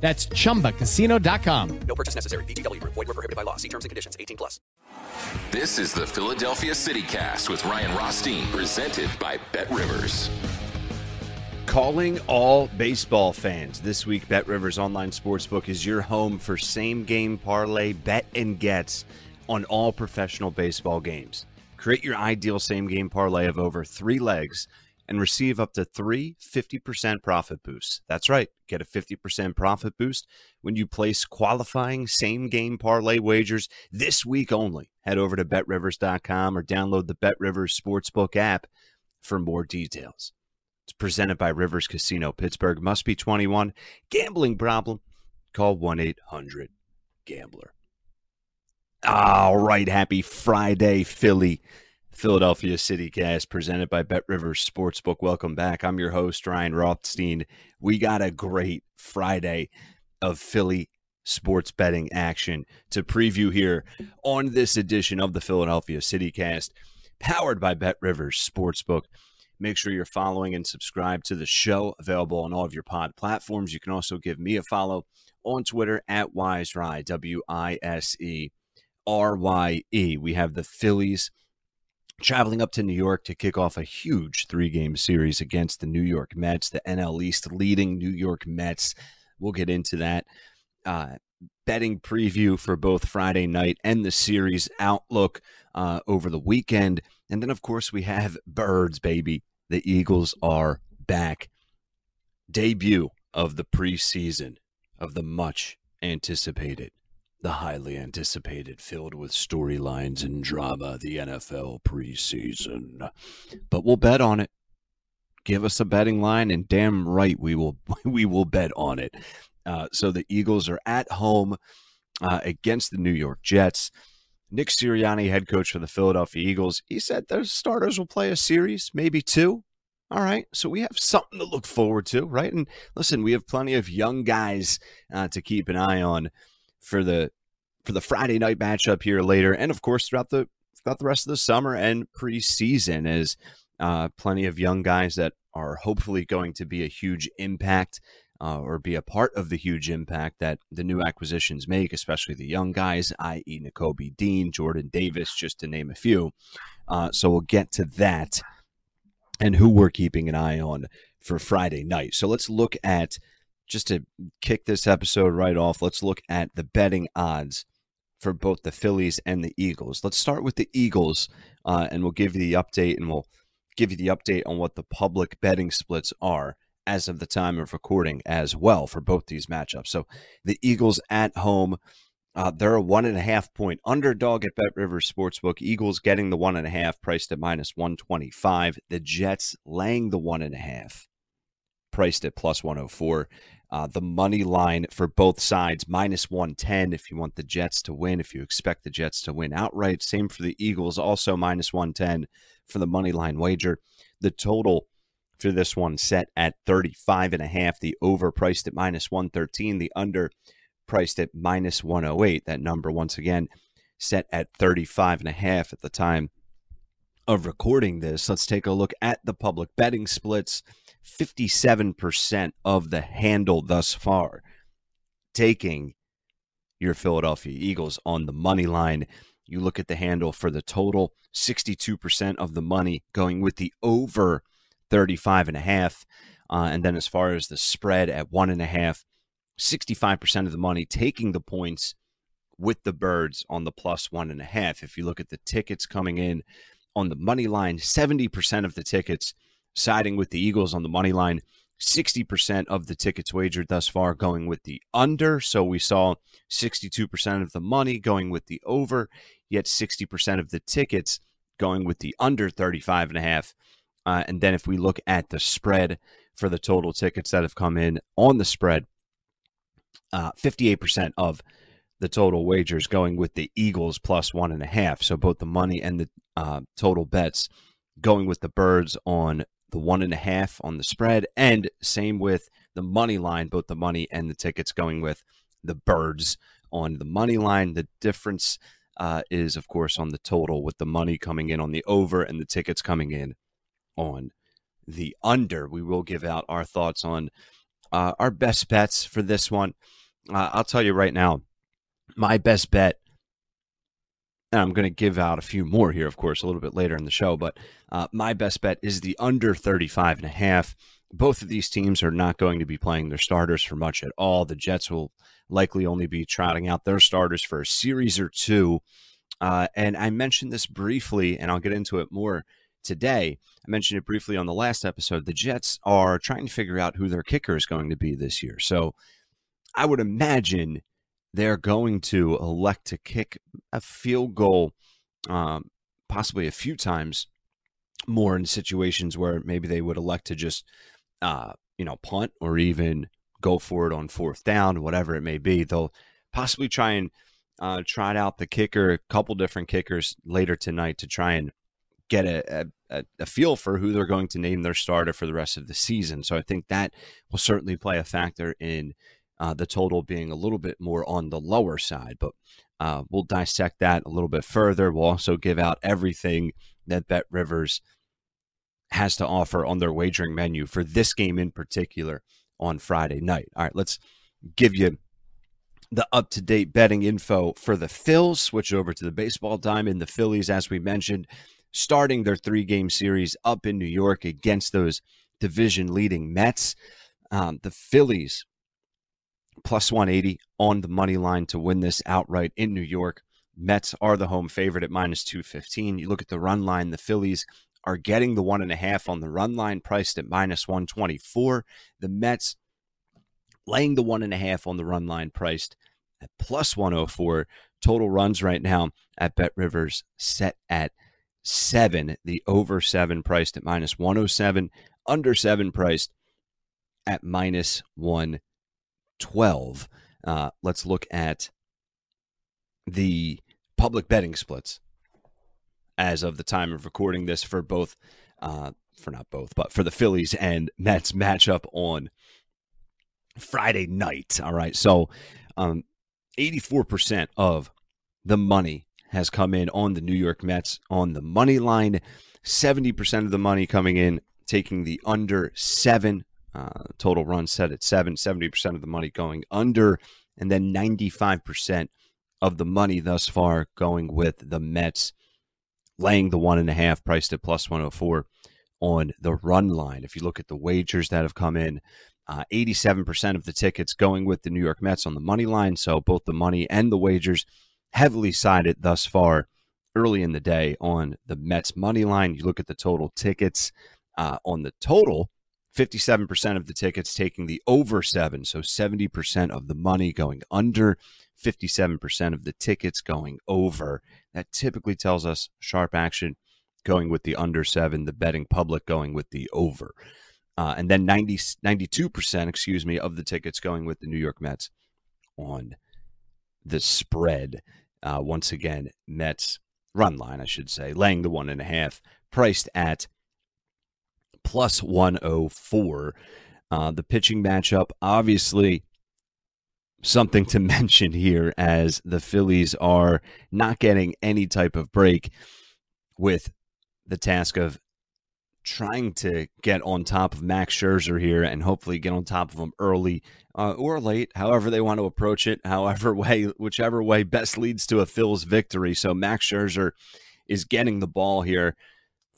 That's chumbacasino.com. No purchase necessary. VGW Group. Void were prohibited by law. See terms and conditions. 18 plus. This is the Philadelphia City Cast with Ryan Rothstein, presented by Bet Rivers. Calling all baseball fans. This week, Bet Rivers Online Sportsbook is your home for same game parlay bet and gets on all professional baseball games. Create your ideal same game parlay of over three legs and receive up to three 50% profit boosts. That's right, get a 50% profit boost when you place qualifying same game parlay wagers this week only. Head over to betrivers.com or download the BetRivers Sportsbook app for more details. It's presented by Rivers Casino Pittsburgh. Must be 21. Gambling problem? Call 1 800 Gambler. All right. Happy Friday, Philly. Philadelphia City Cast presented by Bet Rivers Sportsbook. Welcome back. I'm your host, Ryan Rothstein. We got a great Friday of Philly sports betting action to preview here on this edition of the Philadelphia City Cast, powered by Bet Rivers Sportsbook. Make sure you're following and subscribe to the show, available on all of your pod platforms. You can also give me a follow on Twitter at WiseRye, W I S E R Y E. We have the Phillies traveling up to New York to kick off a huge three game series against the New York Mets, the NL East leading New York Mets. We'll get into that. Uh, betting preview for both Friday night and the series outlook uh, over the weekend. And then, of course, we have Birds, baby. The Eagles are back. Debut of the preseason of the much anticipated the highly anticipated, filled with storylines and drama, the NFL preseason. But we'll bet on it. Give us a betting line, and damn right we will we will bet on it. Uh, so the Eagles are at home uh, against the New York Jets. Nick Sirianni, head coach for the Philadelphia Eagles, he said their starters will play a series, maybe two. All right, so we have something to look forward to, right? And listen, we have plenty of young guys uh, to keep an eye on for the for the Friday night matchup here later, and of course throughout the throughout the rest of the summer and preseason, as uh, plenty of young guys that are hopefully going to be a huge impact uh, or be a part of the huge impact that the new acquisitions make, especially the young guys, i.e., Nakobe Dean, Jordan Davis, just to name a few. Uh, so we'll get to that and who we're keeping an eye on for Friday night. So let's look at just to kick this episode right off, let's look at the betting odds for both the Phillies and the Eagles. Let's start with the Eagles, uh, and we'll give you the update, and we'll give you the update on what the public betting splits are as of the time of recording as well for both these matchups. So the Eagles at home Uh, they're a one and a half point underdog at Bet Rivers Sportsbook. Eagles getting the one and a half, priced at minus 125. The Jets laying the one and a half, priced at plus 104. Uh, the money line for both sides, minus 110 if you want the Jets to win, if you expect the Jets to win outright. Same for the Eagles, also minus 110 for the money line wager. The total for this one set at 35 and a half, the over priced at minus 113, the under priced at minus 108. That number, once again, set at 35 and a half at the time of recording this. Let's take a look at the public betting splits. 57% of the handle thus far taking your Philadelphia Eagles on the money line. You look at the handle for the total, 62% of the money going with the over 35 and a half. Uh, and then as far as the spread at one and a half, 65% of the money taking the points with the birds on the plus one and a half. If you look at the tickets coming in on the money line, 70% of the tickets siding with the Eagles on the money line, 60% of the tickets wagered thus far going with the under. So we saw 62% of the money going with the over, yet 60% of the tickets going with the under 35 and a half. Uh, and then if we look at the spread for the total tickets that have come in on the spread, uh, 58% of the total wagers going with the Eagles plus one and a half. So both the money and the uh, total bets going with the birds on the one and a half on the spread, and same with the money line, both the money and the tickets going with the birds on the money line. The difference uh, is, of course, on the total with the money coming in on the over and the tickets coming in on the under. We will give out our thoughts on uh, our best bets for this one. Uh, I'll tell you right now, my best bet, and I'm going to give out a few more here, of course, a little bit later in the show, but uh, my best bet is the under 35 and a half. Both of these teams are not going to be playing their starters for much at all. The Jets will likely only be trotting out their starters for a series or two. Uh, and I mentioned this briefly, and I'll get into it more today. I mentioned it briefly on the last episode. The Jets are trying to figure out who their kicker is going to be this year. So I would imagine they're going to elect to kick a field goal, um, possibly a few times more in situations where maybe they would elect to just, uh, you know, punt or even go for it on fourth down, whatever it may be. They'll possibly try and uh, out the kicker, a couple different kickers later tonight to try and get a, a, a, feel for who they're going to name their starter for the rest of the season. So I think that will certainly play a factor in uh, the total being a little bit more on the lower side. But uh, we'll dissect that a little bit further. We'll also give out everything that Bet Rivers has to offer on their wagering menu for this game in particular on Friday night. All right, let's give you the up to date betting info for the Phils. Switch over to the baseball diamond. The Phillies, as we mentioned, starting their three game series up in New York against those division leading Mets. Um, the Phillies plus 180 on the money line to win this outright in New York. Mets are the home favorite at minus 215. You look at the run line, the Phillies are getting the one and a half on the run line, priced at minus 124. The Mets laying the one and a half on the run line, priced at plus 104. Total runs right now at Bet Rivers set at seven. The over seven priced at minus 107, under seven priced at minus 112. Uh, let's look at the public betting splits as of the time of recording this for both, uh, for not both, but for the Phillies and Mets matchup on Friday night. All right. So, um, 84% of the money has come in on the New York Mets on the money line. 70% of the money coming in, taking the under seven. Uh, total run set at seven. 70% of the money going under. And then 95% of the money thus far going with the Mets, laying the one and a half, priced at plus 104 on the run line. If you look at the wagers that have come in, uh, 87% of the tickets going with the New York Mets on the money line. So both the money and the wagers heavily sided thus far early in the day on the Mets money line. You look at the total tickets uh, on the total, 57% of the tickets taking the over seven. So 70% of the money going under, 57% of the tickets going over. That typically tells us sharp action going with the under seven, the betting public going with the over. Uh, and then 90, 92%, excuse me, of the tickets going with the New York Mets on the spread. Uh, once again, Mets run line, I should say, laying the one and a half, priced at plus 104. Uh, the pitching matchup, obviously, something to mention here as the Phillies are not getting any type of break with the task of trying to get on top of Max Scherzer here and hopefully get on top of him early uh, or late, however they want to approach it, however way, whichever way best leads to a Phil's victory. So Max Scherzer is getting the ball here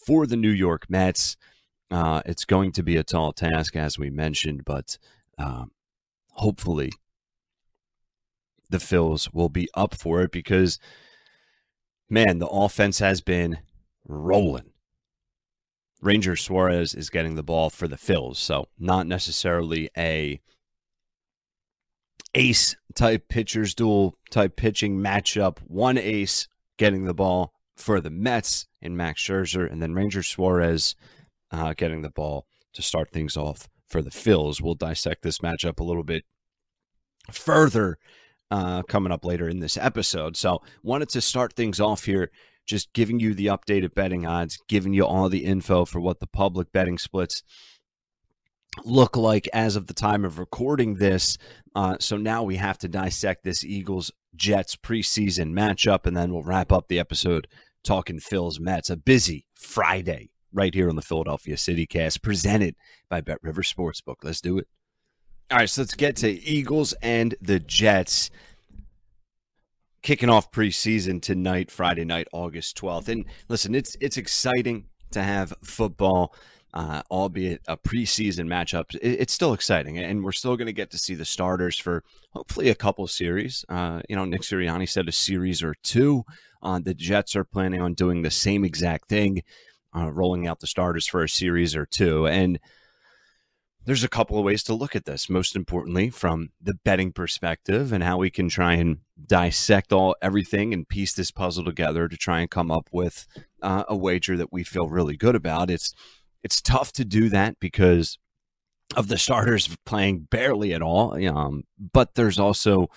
for the New York Mets. Uh, it's going to be a tall task, as we mentioned, but um, hopefully the Phils will be up for it because, man, the offense has been rolling. Ranger Suarez is getting the ball for the Phils, so not necessarily a ace type pitchers duel type pitching matchup. One ace getting the ball for the Mets in Max Scherzer, and then Ranger Suarez uh, getting the ball to start things off for the Phils. We'll dissect this matchup a little bit further uh, coming up later in this episode. So, wanted to start things off here, just giving you the updated betting odds, giving you all the info for what the public betting splits look like as of the time of recording this. Uh, so now we have to dissect this Eagles Jets preseason matchup, and then we'll wrap up the episode talking Phil's Mets. A busy Friday right here on the Philadelphia CityCast, presented by Bet River Sportsbook. Let's do it. All right, so let's get to Eagles and the Jets. Kicking off preseason tonight, Friday night, August 12th. And listen, it's it's exciting to have football, uh, albeit a preseason matchup. It, it's still exciting, and we're still going to get to see the starters for hopefully a couple series. Uh, you know, Nick Sirianni said a series or two. Uh, the Jets are planning on doing the same exact thing uh, rolling out the starters for a series or two. And there's a couple of ways to look at this. Most importantly, from the betting perspective and how we can try and dissect all everything and piece this puzzle together to try and come up with uh, a wager that we feel really good about. It's it's tough to do that because of the starters playing barely at all. Um, but there's also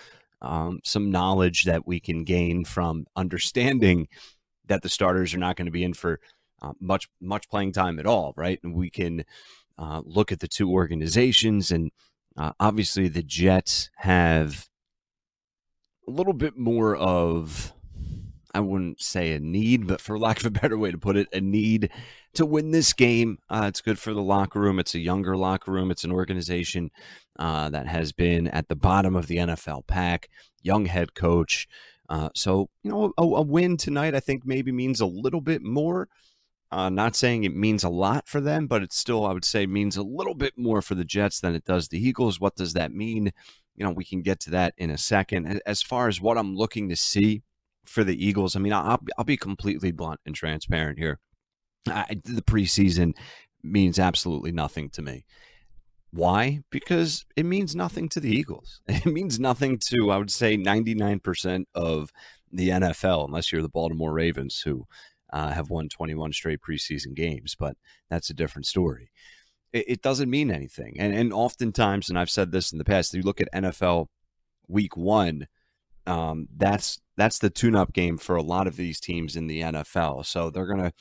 um, some knowledge that we can gain from understanding that the starters are not going to be in for uh, much much playing time at all, right? And we can uh, look at the two organizations, and uh, obviously the Jets have a little bit more of I wouldn't say a need, but for lack of a better way to put it, a need to win this game. Uh, it's good for the locker room. It's a younger locker room. It's an organization uh, that has been at the bottom of the NFL pack, young head coach. Uh, so, you know, a, a, win tonight, I think, maybe means a little bit more uh, not saying it means a lot for them, but it still, I would say, means a little bit more for the Jets than it does the Eagles. What does that mean? You know, we can get to that in a second. As far as what I'm looking to see for the Eagles, I mean, I'll, I'll be completely blunt and transparent here. I, the preseason means absolutely nothing to me. Why? Because it means nothing to the Eagles. It means nothing to, I would say, 99% of the NFL, unless you're the Baltimore Ravens, who uh, have won 21 straight preseason games, but that's a different story. It, it, doesn't mean anything. And, and oftentimes, and I've said this in the past, you look at NFL week one, um, that's that's the tune-up game for a lot of these teams in the NFL. So they're going to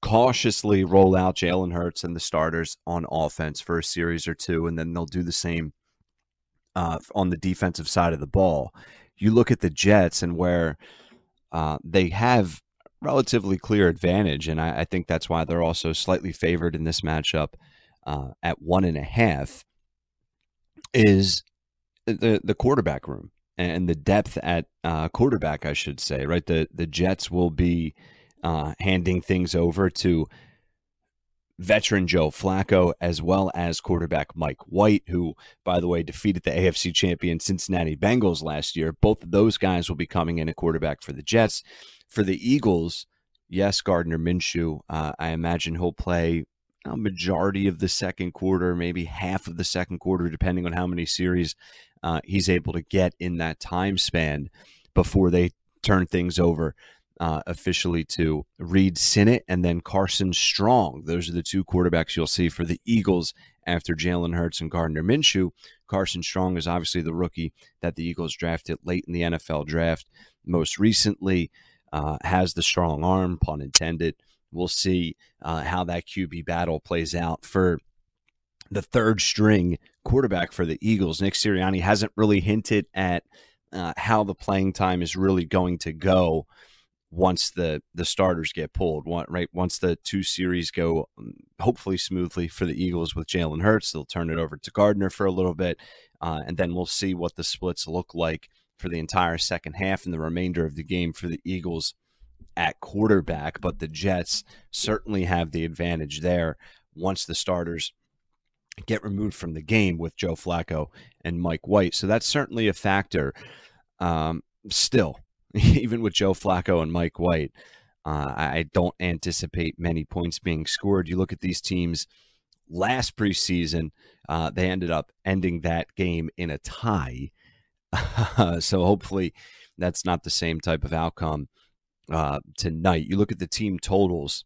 cautiously roll out Jalen Hurts and the starters on offense for a series or two, and then they'll do the same uh, on the defensive side of the ball. You look at the Jets and where uh, they have relatively clear advantage, and I, I, think that's why they're also slightly favored in this matchup uh, at one and a half. Is the the quarterback room and the depth at uh, quarterback, I should say, right? The the Jets will be uh, handing things over to veteran Joe Flacco as well as quarterback Mike White, who, by the way, defeated the AFC champion Cincinnati Bengals last year. Both of those guys will be coming in at quarterback for the Jets. For the Eagles, yes, Gardner Minshew. Uh, I imagine he'll play a majority of the second quarter, maybe half of the second quarter, depending on how many series uh, he's able to get in that time span before they turn things over uh, officially to Reid Sinnett and then Carson Strong. Those are the two quarterbacks you'll see for the Eagles after Jalen Hurts and Gardner Minshew. Carson Strong is obviously the rookie that the Eagles drafted late in the NFL draft. Most recently, uh, has the strong arm, pun intended. We'll see uh, how that QB battle plays out for the third string quarterback for the Eagles. Nick Sirianni hasn't really hinted at uh, how the playing time is really going to go once the the starters get pulled. right once the two series go um, hopefully smoothly for the Eagles with Jalen Hurts, they'll turn it over to Gardner for a little bit, uh, and then we'll see what the splits look like for the entire second half and the remainder of the game for the Eagles at quarterback. But the Jets certainly have the advantage there once the starters get removed from the game with Joe Flacco and Mike White. So that's certainly a factor. Um, still, even with Joe Flacco and Mike White, uh, I don't anticipate many points being scored. You look at these teams last preseason, uh, they ended up ending that game in a tie. so hopefully that's not the same type of outcome uh, tonight. You look at the team totals,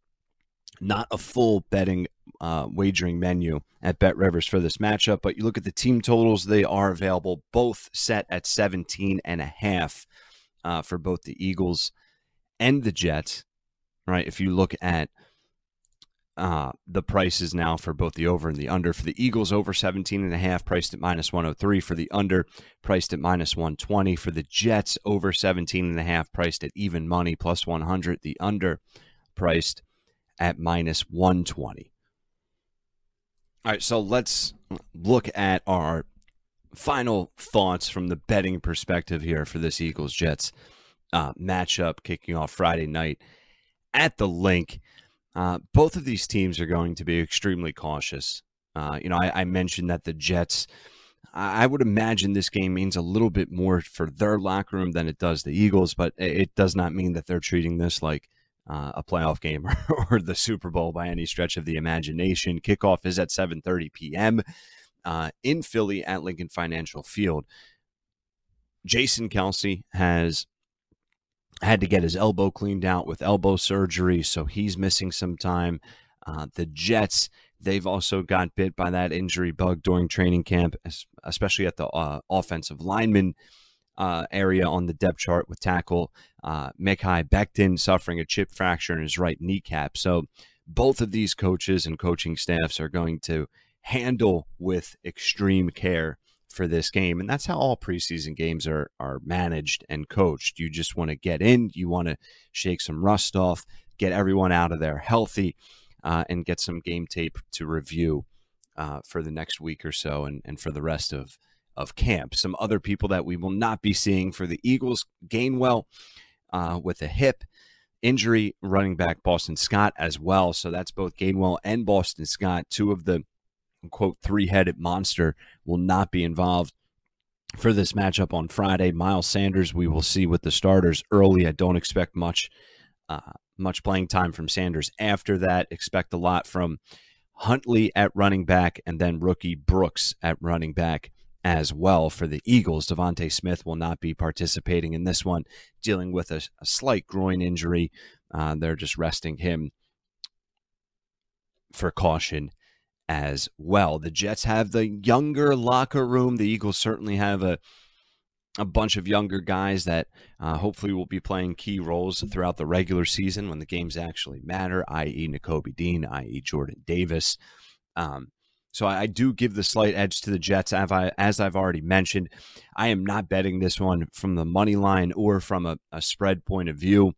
not a full betting uh, wagering menu at Bet Rivers for this matchup, but you look at the team totals, they are available both set at 17 and a half uh, for both the Eagles and the Jets, right? If you look at uh, the prices now for both the over and the under. For the Eagles, over 17 and a half, priced at minus 103. For the under, priced at minus 120. For the Jets, over 17 and a half, priced at even money, plus 100. The under, priced at minus 120. All right, so let's look at our final thoughts from the betting perspective here for this Eagles Jets uh, matchup kicking off Friday night at the link. Uh, both of these teams are going to be extremely cautious. Uh, you know, I, I, mentioned that the Jets, I would imagine this game means a little bit more for their locker room than it does the Eagles, but it does not mean that they're treating this like uh, a playoff game or, or, the Super Bowl by any stretch of the imagination. Kickoff is at 7:30 p.m. Uh, in Philly at Lincoln Financial Field. Jason Kelce has had to get his elbow cleaned out with elbow surgery, so he's missing some time. Uh, the Jets, they've also got bit by that injury bug during training camp, especially at the uh, offensive lineman uh, area on the depth chart with tackle uh, Mekhi Becton suffering a chip fracture in his right kneecap. So both of these coaches and coaching staffs are going to handle with extreme care for this game. And that's how all preseason games are are managed and coached. You just want to get in, you want to shake some rust off, get everyone out of there healthy, uh, and get some game tape to review uh, for the next week or so and, and for the rest of of camp. Some other people that we will not be seeing for the Eagles Gainwell uh, with a hip injury, running back Boston Scott as well. So that's both Gainwell and Boston Scott, two of the quote three headed monster, will not be involved for this matchup on Friday. Miles Sanders, we will see with the starters early. I don't expect much. Uh, much playing time from Sanders after that. Expect a lot from Huntley at running back and then rookie Brooks at running back as well for the Eagles. DeVonta Smith will not be participating in this one, dealing with a, a slight groin injury. Uh, they're just resting him for caution as well. The Jets have the younger locker room. The Eagles certainly have a a bunch of younger guys that uh, hopefully will be playing key roles throughout the regular season when the games actually matter, i.e., Nakobe Dean, i.e., Jordan Davis. Um, so I, I do give the slight edge to the Jets, as, I, as I've already mentioned. I am not betting this one from the money line or from a, a spread point of view.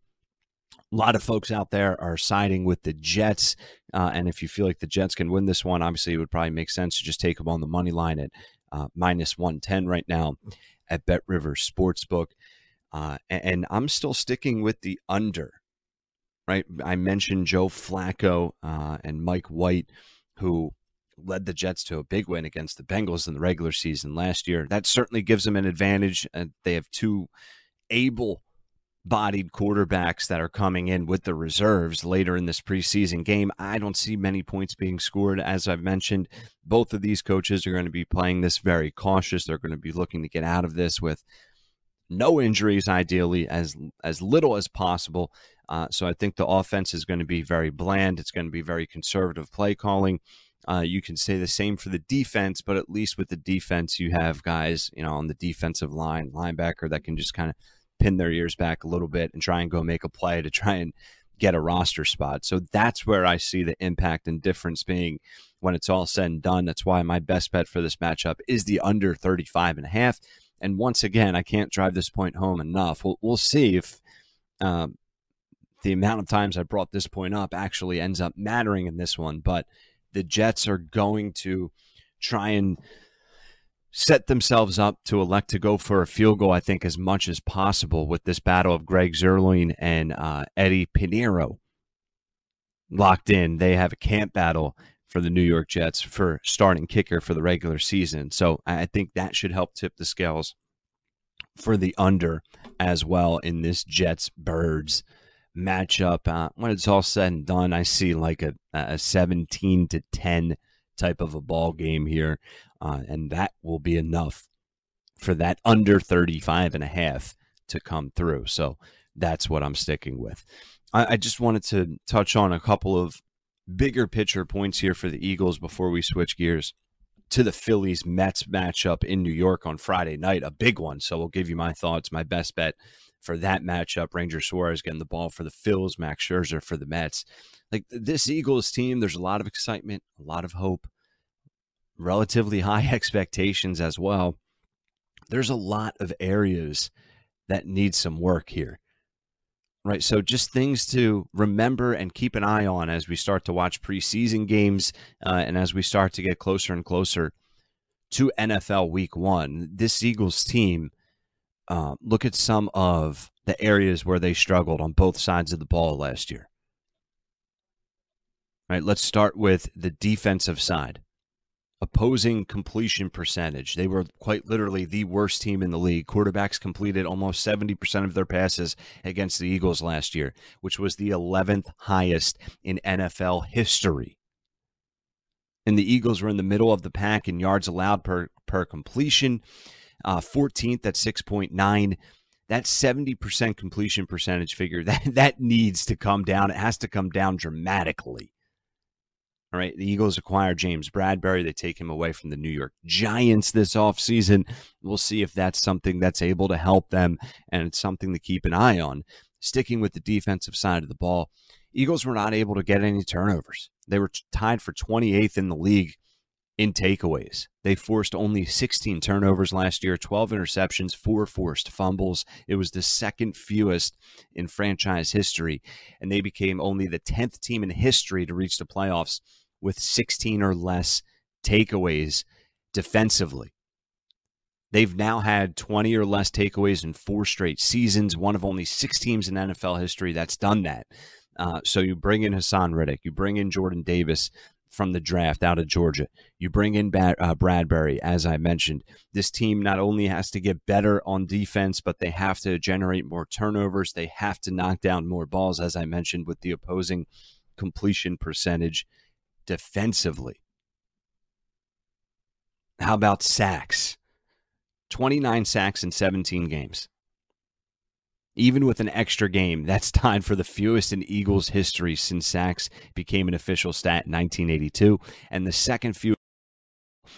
A lot of folks out there are siding with the Jets. Uh, and if you feel like the Jets can win this one, obviously it would probably make sense to just take them on the money line at uh, minus 110 right now at Bet Rivers Sportsbook. Uh, and I'm still sticking with the under, right? I mentioned Joe Flacco uh, and Mike White, who led the Jets to a big win against the Bengals in the regular season last year. That certainly gives them an advantage. And they have two able bodied quarterbacks that are coming in with the reserves later in this preseason game. I don't see many points being scored. As I've mentioned, both of these coaches are going to be playing this very cautious. They're going to be looking to get out of this with no injuries, ideally, as as little as possible. Uh, so I think the offense is going to be very bland. It's going to be very conservative play calling. Uh, you can say the same for the defense, but at least with the defense, you have guys, you know, on the defensive line, linebacker that can just kind of pin their ears back a little bit and try and go make a play to try and get a roster spot. So that's where I see the impact and difference being when it's all said and done. That's why my best bet for this matchup is the under 35 and a half. And once again, I can't drive this point home enough. We'll, we'll see if um, the amount of times I brought this point up actually ends up mattering in this one. But the Jets are going to try and set themselves up to elect to go for a field goal, I think, as much as possible with this battle of Greg Zuerlein and uh, Eddy Piñeiro locked in. They have a camp battle for the New York Jets for starting kicker for the regular season. So I think that should help tip the scales for the under as well in this Jets Birds matchup. Uh, when it's all said and done, I see like a, a 17 to 10 type of a ball game here. Uh, and that will be enough for that under 35 and a half to come through. So that's what I'm sticking with. I, I just wanted to touch on a couple of bigger picture points here for the Eagles before we switch gears to the Phillies Mets matchup in New York on Friday night, a big one. So we'll give you my thoughts, my best bet for that matchup. Ranger Suarez getting the ball for the Phils, Max Scherzer for the Mets. Like this Eagles team, there's a lot of excitement, a lot of hope, relatively high expectations as well. There's a lot of areas that need some work here right? So just things to remember and keep an eye on as we start to watch preseason games uh, and as we start to get closer and closer to NFL Week One. This Eagles team, uh, look at some of the areas where they struggled on both sides of the ball last year. All right, let's start with the defensive side opposing completion percentage. They were quite literally the worst team in the league. Quarterbacks completed almost 70% of their passes against the Eagles last year, which was the 11th highest in NFL history. And the Eagles were in the middle of the pack in yards allowed per, per completion, uh, 14th at 6.9. That 70% completion percentage figure, that, that needs to come down. It has to come down dramatically. All right. The Eagles acquire James Bradberry. They take him away from the New York Giants this offseason. We'll see if that's something that's able to help them and it's something to keep an eye on. Sticking with the defensive side of the ball, Eagles were not able to get any turnovers. They were tied for 28th in the league in takeaways. They forced only 16 turnovers last year, 12 interceptions, four forced fumbles. It was the second fewest in franchise history, and they became only the 10th team in history to reach the playoffs with 16 or less takeaways defensively. They've now had 20 or less takeaways in four straight seasons, one of only six teams in NFL history that's done that. Uh, so you bring in Haason Reddick, you bring in Jordan Davis from the draft out of Georgia. You bring in uh, Bradberry, as I mentioned. This team not only has to get better on defense, but they have to generate more turnovers. They have to knock down more balls, as I mentioned, with the opposing completion percentage defensively. How about sacks? 29 sacks in 17 games. Even with an extra game, that's tied for the fewest in Eagles history since sacks became an official stat in 1982, and the second fewest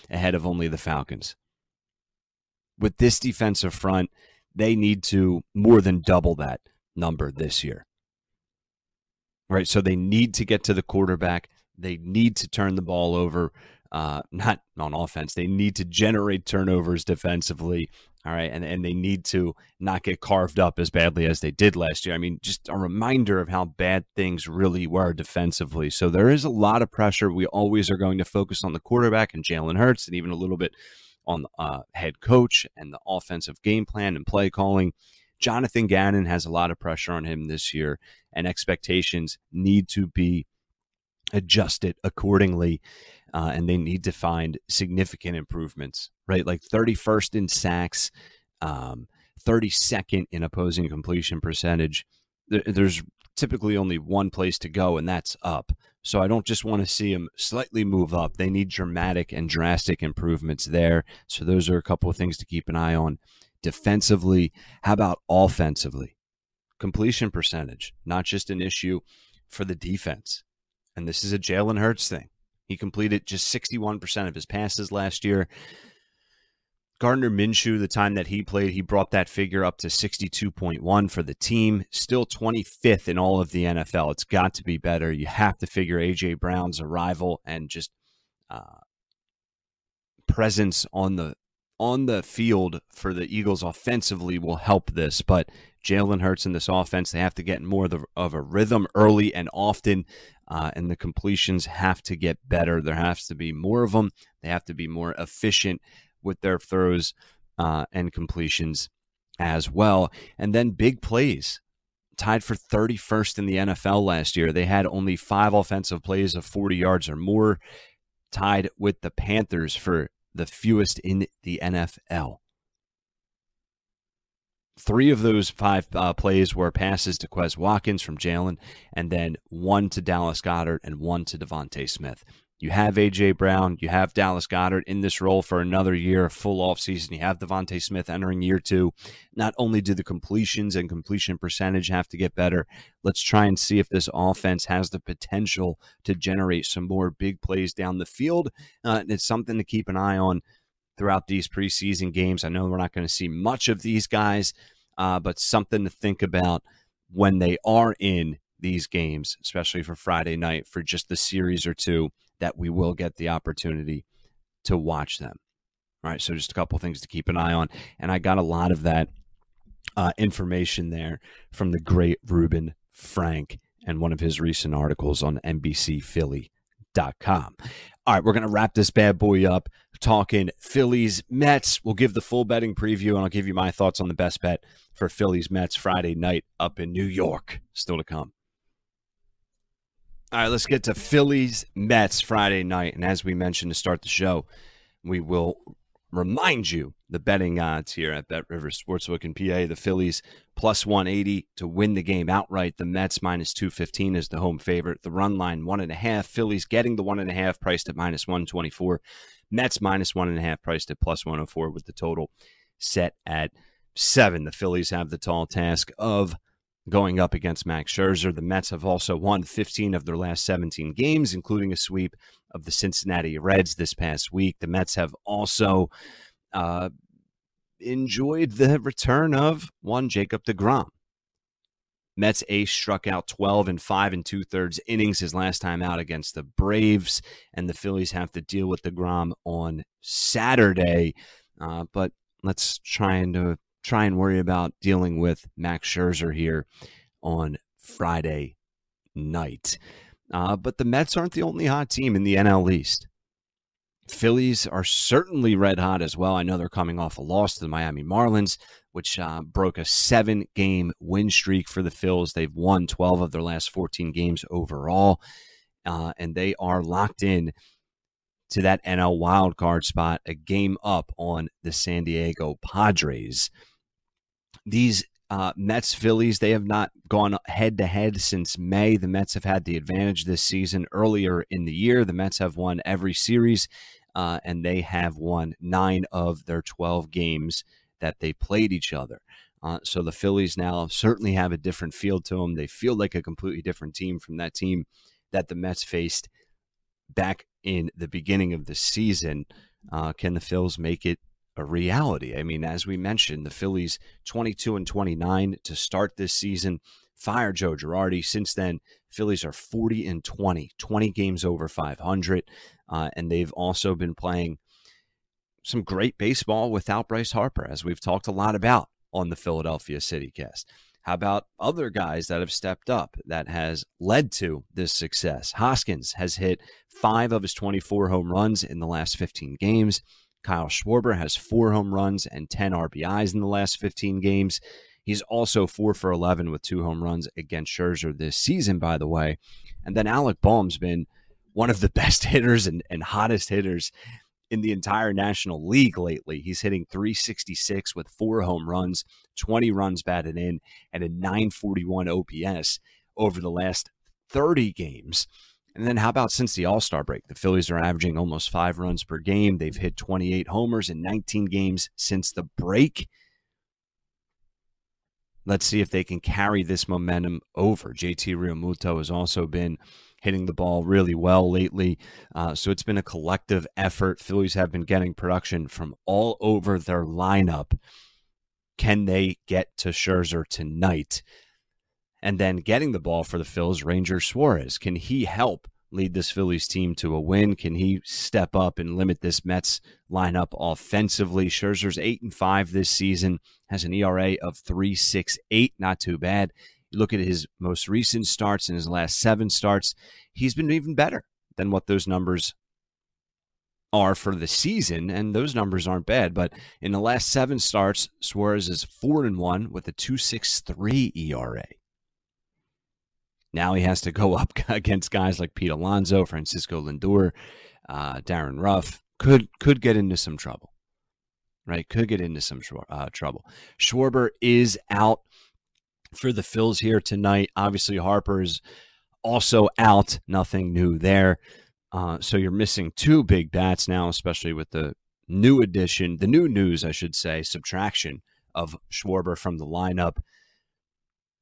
ahead of only the Falcons. With this defensive front, they need to more than double that number this year. Right, so they need to get to the quarterback. They need to turn the ball over, uh, not on offense. They need to generate turnovers defensively. All right. And, and they need to not get carved up as badly as they did last year. I mean, just a reminder of how bad things really were defensively. So there is a lot of pressure. We always are going to focus on the quarterback and Jalen Hurts and even a little bit on the uh, head coach and the offensive game plan and play calling. Jonathan Gannon has a lot of pressure on him this year, and expectations need to be adjusted accordingly. Uh, and they need to find significant improvements, right? Like 31st in sacks, um, 32nd in opposing completion percentage. There's typically only one place to go, and that's up. So I don't just want to see them slightly move up. They need dramatic and drastic improvements there. So those are a couple of things to keep an eye on. Defensively, how about offensively? Completion percentage, not just an issue for the defense. And this is a Jalen Hurts thing. He completed just 61% of his passes last year. Gardner Minshew, the time that he played, he brought that figure up to 62.1 for the team. Still 25th in all of the NFL. It's got to be better. You have to figure A.J. Brown's arrival and just uh, presence on the on the field for the Eagles offensively will help this. But Jalen Hurts in this offense, they have to get more of, a rhythm early and often. Uh, and the completions have to get better. There has to be more of them. They have to be more efficient with their throws uh, and completions as well. And then big plays. Tied for 31st in the NFL last year. They had only five offensive plays of 40 yards or more, tied with the Panthers for the fewest in the NFL. Three of those five uh, plays were passes to Quez Watkins from Jalen, and then one to Dallas Goedert and one to DeVonta Smith. You have A.J. Brown. You have Dallas Goedert in this role for another year, full offseason. You have DeVonta Smith entering year two. Not only do the completions and completion percentage have to get better, let's try and see if this offense has the potential to generate some more big plays down the field. Uh, it's something to keep an eye on throughout these preseason games. I know we're not going to see much of these guys, uh, but something to think about when they are in these games, especially for Friday night, for just the series or two that we will get the opportunity to watch them. All right, so just a couple things to keep an eye on, and I got a lot of that uh, information there from the great Reuben Frank and one of his recent articles on NBCPhilly.com. All right, we're going to wrap this bad boy up talking Phillies Mets. We'll give the full betting preview and I'll give you my thoughts on the best bet for Phillies Mets Friday night up in New York. Still to come. All right, let's get to Phillies Mets Friday night. And as we mentioned to start the show, we will remind you the betting odds here at Bet River Sportsbook in PA. The Phillies plus 180 to win the game outright. The Mets minus 215 is the home favorite. The run line one and a half. Phillies getting the one and a half priced at minus 124. Mets minus one and a half priced at plus 104 with the total set at seven. The Phillies have the tall task of going up against Max Scherzer. The Mets have also won 15 of their last 17 games, including a sweep of the Cincinnati Reds this past week. The Mets have also uh, enjoyed the return of one Jacob DeGrom. Mets ace struck out 12 and 5 and two thirds innings his last time out against the Braves, and the Phillies have to deal with DeGrom on Saturday. Uh, but let's try and uh, try and worry about dealing with Max Scherzer here on Friday night. Uh, but the Mets aren't the only hot team in the NL East. Phillies are certainly red hot as well. I know they're coming off a loss to the Miami Marlins, which uh, broke a seven game win streak for the Phillies. They've won 12 of their last 14 games overall, uh, and they are locked in to that NL wildcard spot, a game up on the San Diego Padres these uh, Mets Phillies, they have not gone head to head since May. The Mets have had the advantage this season. Earlier in the year, the Mets have won every series, uh, and they have won nine of their 12 games that they played each other. Uh, so the Phillies now certainly have a different feel to them. They feel like a completely different team from that team that the Mets faced back in the beginning of the season. Uh, can the Phils make it a reality. I mean, as we mentioned, the Phillies 22 and 29 to start this season. Fire Joe Girardi. Since then, Phillies are 40 and 20, 20 games over 500. Uh, and they've also been playing some great baseball without Bryce Harper, as we've talked a lot about on the Philadelphia City cast. How about other guys that have stepped up that has led to this success? Hoskins has hit five of his 24 home runs in the last 15 games. Kyle Schwarber has four home runs and 10 RBIs in the last 15 games. He's also four for 11 with two home runs against Scherzer this season, by the way. And then Alec Bohm's been one of the best hitters and, and hottest hitters in the entire National League lately. He's hitting 366 with four home runs, 20 runs batted in, and a 941 OPS over the last 30 games. And then how about since the All Star break? The Phillies are averaging almost five runs per game. They've hit 28 homers in 19 games since the break. Let's see if they can carry this momentum over. JT Realmuto has also been hitting the ball really well lately. Uh, so it's been a collective effort. Phillies have been getting production from all over their lineup. Can they get to Scherzer tonight? And then getting the ball for the Phillies, Ranger Suarez. Can he help lead this Phillies team to a win? Can he step up and limit this Mets lineup offensively? Scherzer's eight and five this season, has an ERA of three six eight, not too bad. You look at his most recent starts and his last seven starts, he's been even better than what those numbers are for the season, and those numbers aren't bad. But in the last seven starts, Suarez is four and one with a two six three ERA. Now he has to go up against guys like Pete Alonso, Francisco Lindor, uh, Darin Ruf. Could could get into some trouble, right? Could get into some uh, trouble. Schwarber is out for the Phils here tonight. Obviously, Harper's also out. Nothing new there. Uh, so you're missing two big bats now, especially with the new addition, the new news, I should say, subtraction of Schwarber from the lineup.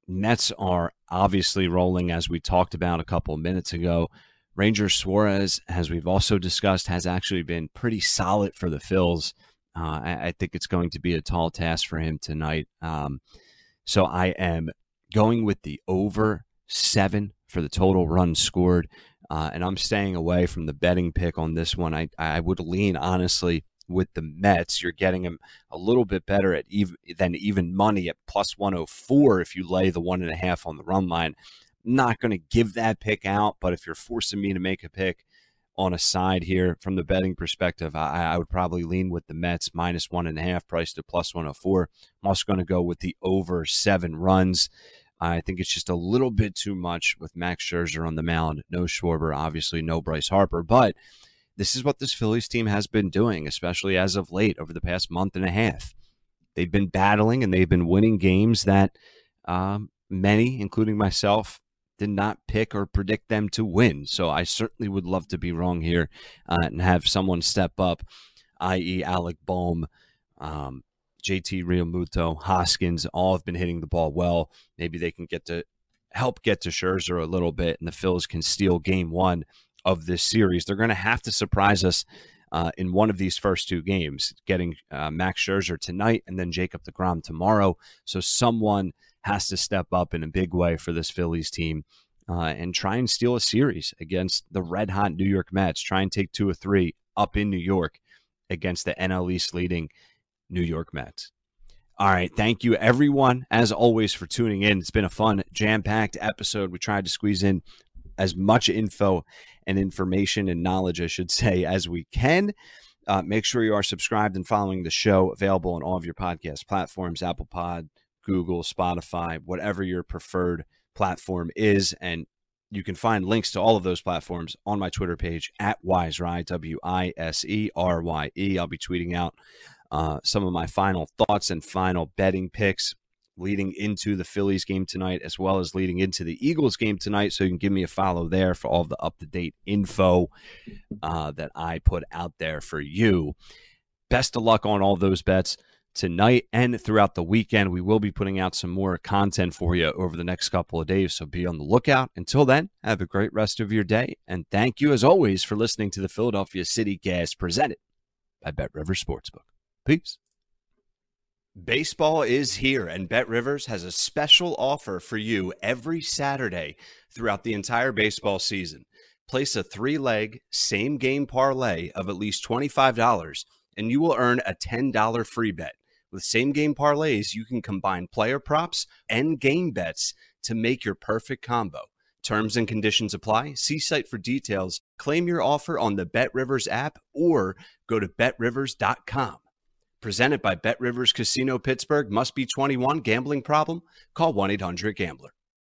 Mets are obviously rolling, as we talked about a couple minutes ago. Ranger Suarez, as we've also discussed, has actually been pretty solid for the Phils. Uh, I, I, think it's going to be a tall task for him tonight. Um, so I am going with the over seven for the total run scored. Uh, and I'm staying away from the betting pick on this one. I, I would lean, honestly, with the Mets. You're getting them a little bit better at even than even money at plus 104 if you lay the one and a half on the run line. Not going to give that pick out, but if you're forcing me to make a pick, on a side here from the betting perspective, I, I would probably lean with the Mets minus one and a half, price to plus 104. I'm also going to go with the over seven runs. I think it's just a little bit too much with Max Scherzer on the mound. No Schwarber, obviously, no Bryce Harper. But this is what this Phillies team has been doing, especially as of late over the past month and a half. They've been battling and they've been winning games that um, many, including myself, did not pick or predict them to win. So I certainly would love to be wrong here uh, and have someone step up, i.e., Alec Bohm, um, JT Realmuto, Hoskins, all have been hitting the ball well. Maybe they can get to help get to Scherzer a little bit, and the Phils can steal game one of this series. They're going to have to surprise us uh, in one of these first two games, getting uh, Max Scherzer tonight and then Jacob DeGrom tomorrow. So someone – has to step up in a big way for this Phillies team uh, and try and steal a series against the red hot New York Mets. Try and take two or three up in New York against the NL East leading New York Mets. All right. Thank you, everyone, as always, for tuning in. It's been a fun, jam packed episode. We tried to squeeze in as much info and information and knowledge, I should say, as we can. Uh, make sure you are subscribed and following the show, available on all of your podcast platforms Apple Pod, Google, Spotify, whatever your preferred platform is. And you can find links to all of those platforms on my Twitter page at Wiserye, W I S E R Y E. I'll be tweeting out uh, some of my final thoughts and final betting picks leading into the Phillies game tonight, as well as leading into the Eagles game tonight. So you can give me a follow there for all the up to date info uh, that I put out there for you. Best of luck on all those bets tonight and throughout the weekend. We will be putting out some more content for you over the next couple of days, so be on the lookout. Until then, have a great rest of your day. And thank you, as always, for listening to the Philadelphia City Cast presented by Bet Rivers Sportsbook. Peace. Baseball is here, and Bet Rivers has a special offer for you every Saturday throughout the entire baseball season. Place a three leg, same game parlay of at least $25, and you will earn a $10 free bet. With same game parlays, you can combine player props and game bets to make your perfect combo. Terms and conditions apply. See site for details. Claim your offer on the Bet Rivers app or go to betrivers.com. Presented by Bet Rivers Casino Pittsburgh. Must be 21. Gambling problem? Call 1 800 Gambler.